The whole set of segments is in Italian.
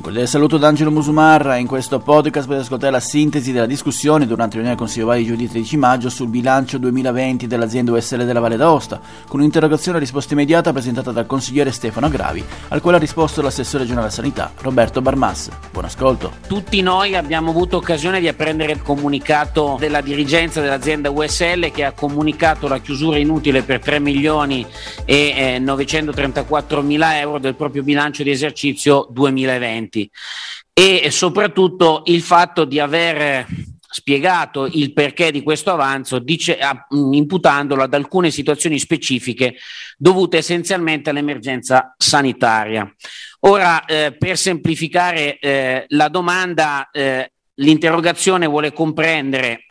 Cordiale saluto da Angelo Musumarra. In questo podcast potete ascoltare la sintesi della discussione durante la riunione del Consiglio Valle di giovedì 13 maggio sul bilancio 2020 dell'azienda USL della Valle d'Aosta, con un'interrogazione a risposta immediata presentata dal consigliere Stefano Gravi, al quale ha risposto l'assessore regionale sanità Roberto Barmas. Buon ascolto. Tutti noi abbiamo avuto occasione di apprendere il comunicato della dirigenza dell'azienda USL che ha comunicato la chiusura inutile per 3 milioni e eh, 934 mila euro del proprio bilancio di esercizio 2020 precedenti e soprattutto il fatto di aver spiegato il perché di questo avanzo dice, imputandolo ad alcune situazioni specifiche dovute essenzialmente all'emergenza sanitaria. Ora, eh, per semplificare eh, la domanda, eh, l'interrogazione vuole comprendere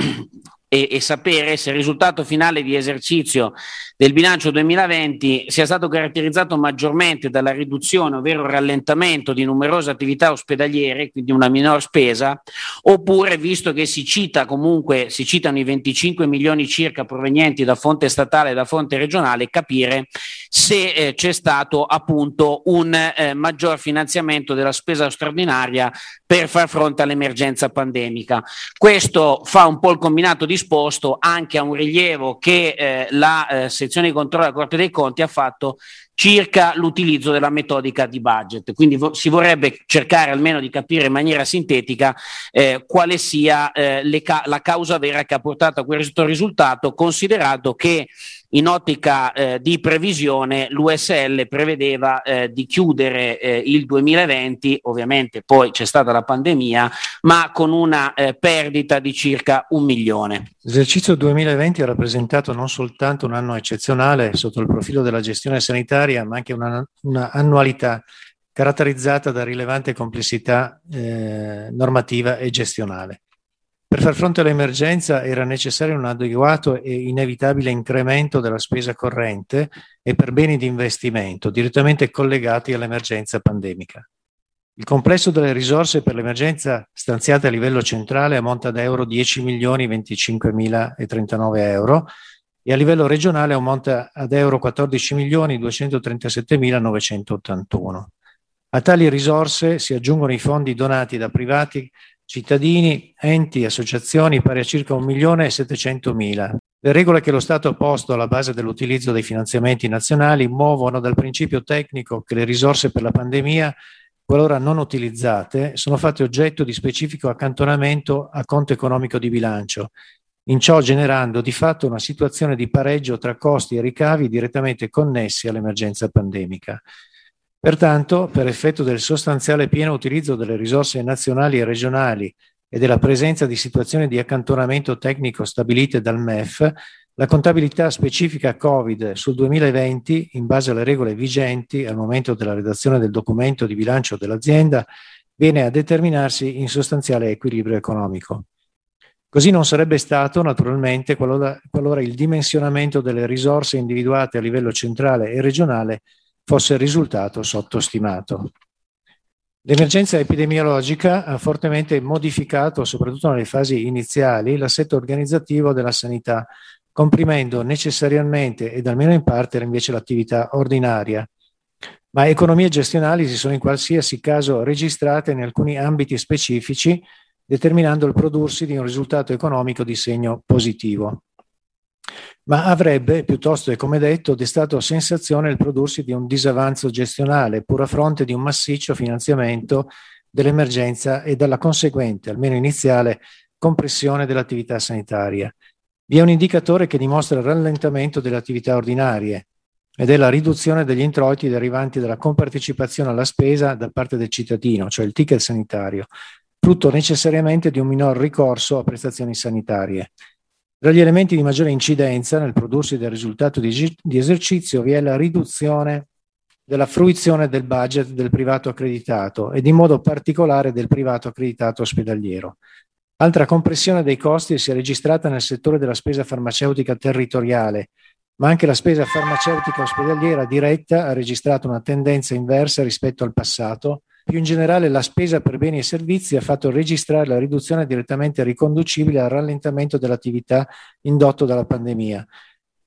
e, e, sapere se il risultato finale di esercizio del bilancio 2020 sia stato caratterizzato maggiormente dalla riduzione, ovvero rallentamento di numerose attività ospedaliere, quindi una minor spesa, oppure visto che si cita comunque, si citano i 25 milioni circa provenienti da fonte statale e da fonte regionale, capire se eh, c'è stato appunto un eh, maggior finanziamento della spesa straordinaria per far fronte all'emergenza pandemica. Questo fa un po' il combinato disposto anche a un rilievo che eh, la eh, sezione di controllo della Corte dei Conti ha fatto circa l'utilizzo della metodica di budget. Quindi vo- si vorrebbe cercare almeno di capire in maniera sintetica eh, quale sia eh, ca- la causa vera che ha portato a questo risultato, considerato che in ottica eh, di previsione l'USL prevedeva eh, di chiudere eh, il 2020, ovviamente poi c'è stata la pandemia, ma con una eh, perdita di circa un milione. L'esercizio 2020 ha rappresentato non soltanto un anno eccezionale sotto il profilo della gestione sanitaria, ma anche una, una annualità caratterizzata da rilevante complessità eh, normativa e gestionale. Per far fronte all'emergenza era necessario un adeguato e inevitabile incremento della spesa corrente e per beni di investimento direttamente collegati all'emergenza pandemica. Il complesso delle risorse per l'emergenza stanziate a livello centrale ammonta ad euro 10 milioni 25 mila e 39 euro e a livello regionale ammonta ad euro 14 milioni 237 mila 981. A tali risorse si aggiungono i fondi donati da privati cittadini, enti, associazioni pari a circa 1 milione e 700 mila. Le regole che lo Stato ha posto alla base dell'utilizzo dei finanziamenti nazionali muovono dal principio tecnico che le risorse per la pandemia, qualora non utilizzate, sono fatte oggetto di specifico accantonamento a conto economico di bilancio, in ciò generando di fatto una situazione di pareggio tra costi e ricavi direttamente connessi all'emergenza pandemica. Pertanto, per effetto del sostanziale pieno utilizzo delle risorse nazionali e regionali e della presenza di situazioni di accantonamento tecnico stabilite dal MEF, la contabilità specifica Covid sul 2020, in base alle regole vigenti al momento della redazione del documento di bilancio dell'azienda, viene a determinarsi in sostanziale equilibrio economico. Così non sarebbe stato, naturalmente, qualora, qualora il dimensionamento delle risorse individuate a livello centrale e regionale fosse risultato sottostimato. L'emergenza epidemiologica ha fortemente modificato, soprattutto nelle fasi iniziali, l'assetto organizzativo della sanità, comprimendo necessariamente ed almeno in parte invece l'attività ordinaria. Ma economie gestionali si sono in qualsiasi caso registrate in alcuni ambiti specifici, determinando il prodursi di un risultato economico di segno positivo ma avrebbe piuttosto, e come detto, destato sensazione il prodursi di un disavanzo gestionale, pur a fronte di un massiccio finanziamento dell'emergenza e dalla conseguente, almeno iniziale, compressione dell'attività sanitaria. Vi è un indicatore che dimostra il rallentamento delle attività ordinarie ed è la riduzione degli introiti derivanti dalla compartecipazione alla spesa da parte del cittadino, cioè il ticket sanitario, frutto necessariamente di un minor ricorso a prestazioni sanitarie. Tra gli elementi di maggiore incidenza nel prodursi del risultato di, di esercizio vi è la riduzione della fruizione del budget del privato accreditato ed in modo particolare del privato accreditato ospedaliero. Altra compressione dei costi si è registrata nel settore della spesa farmaceutica territoriale, ma anche la spesa farmaceutica ospedaliera diretta ha registrato una tendenza inversa rispetto al passato, più in generale la spesa per beni e servizi ha fatto registrare la riduzione direttamente riconducibile al rallentamento dell'attività indotto dalla pandemia.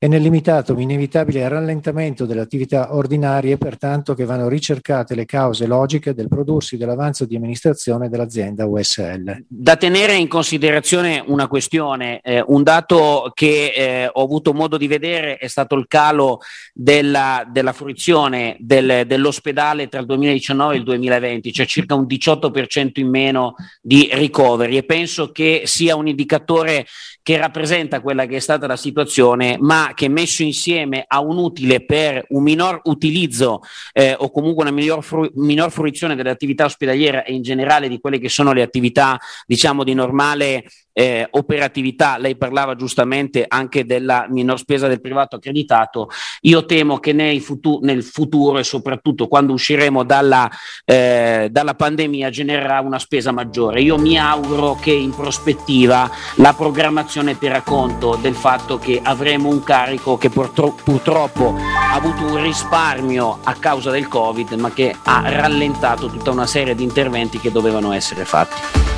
E nel limitato ma inevitabile rallentamento delle attività ordinarie, pertanto che vanno ricercate le cause logiche del prodursi dell'avanzo di amministrazione dell'azienda USL. Da tenere in considerazione una questione, eh, un dato che eh, ho avuto modo di vedere è stato il calo della, della fruizione del, dell'ospedale tra il 2019 e il 2020, cioè circa un 18% in meno di ricoveri e penso che sia un indicatore che rappresenta quella che è stata la situazione, ma che messo insieme a un utile per un minor utilizzo eh, o comunque una miglior, fru- minor fruizione delle attività ospedaliere e in generale di quelle che sono le attività, diciamo, di normale eh, operatività, lei parlava giustamente anche della minor spesa del privato accreditato, io temo che futu- nel futuro e soprattutto quando usciremo dalla, eh, dalla pandemia genererà una spesa maggiore. Io mi auguro che in prospettiva la programmazione terrà conto del fatto che avremo un carico che purtro- purtroppo ha avuto un risparmio a causa del Covid, ma che ha rallentato tutta una serie di interventi che dovevano essere fatti.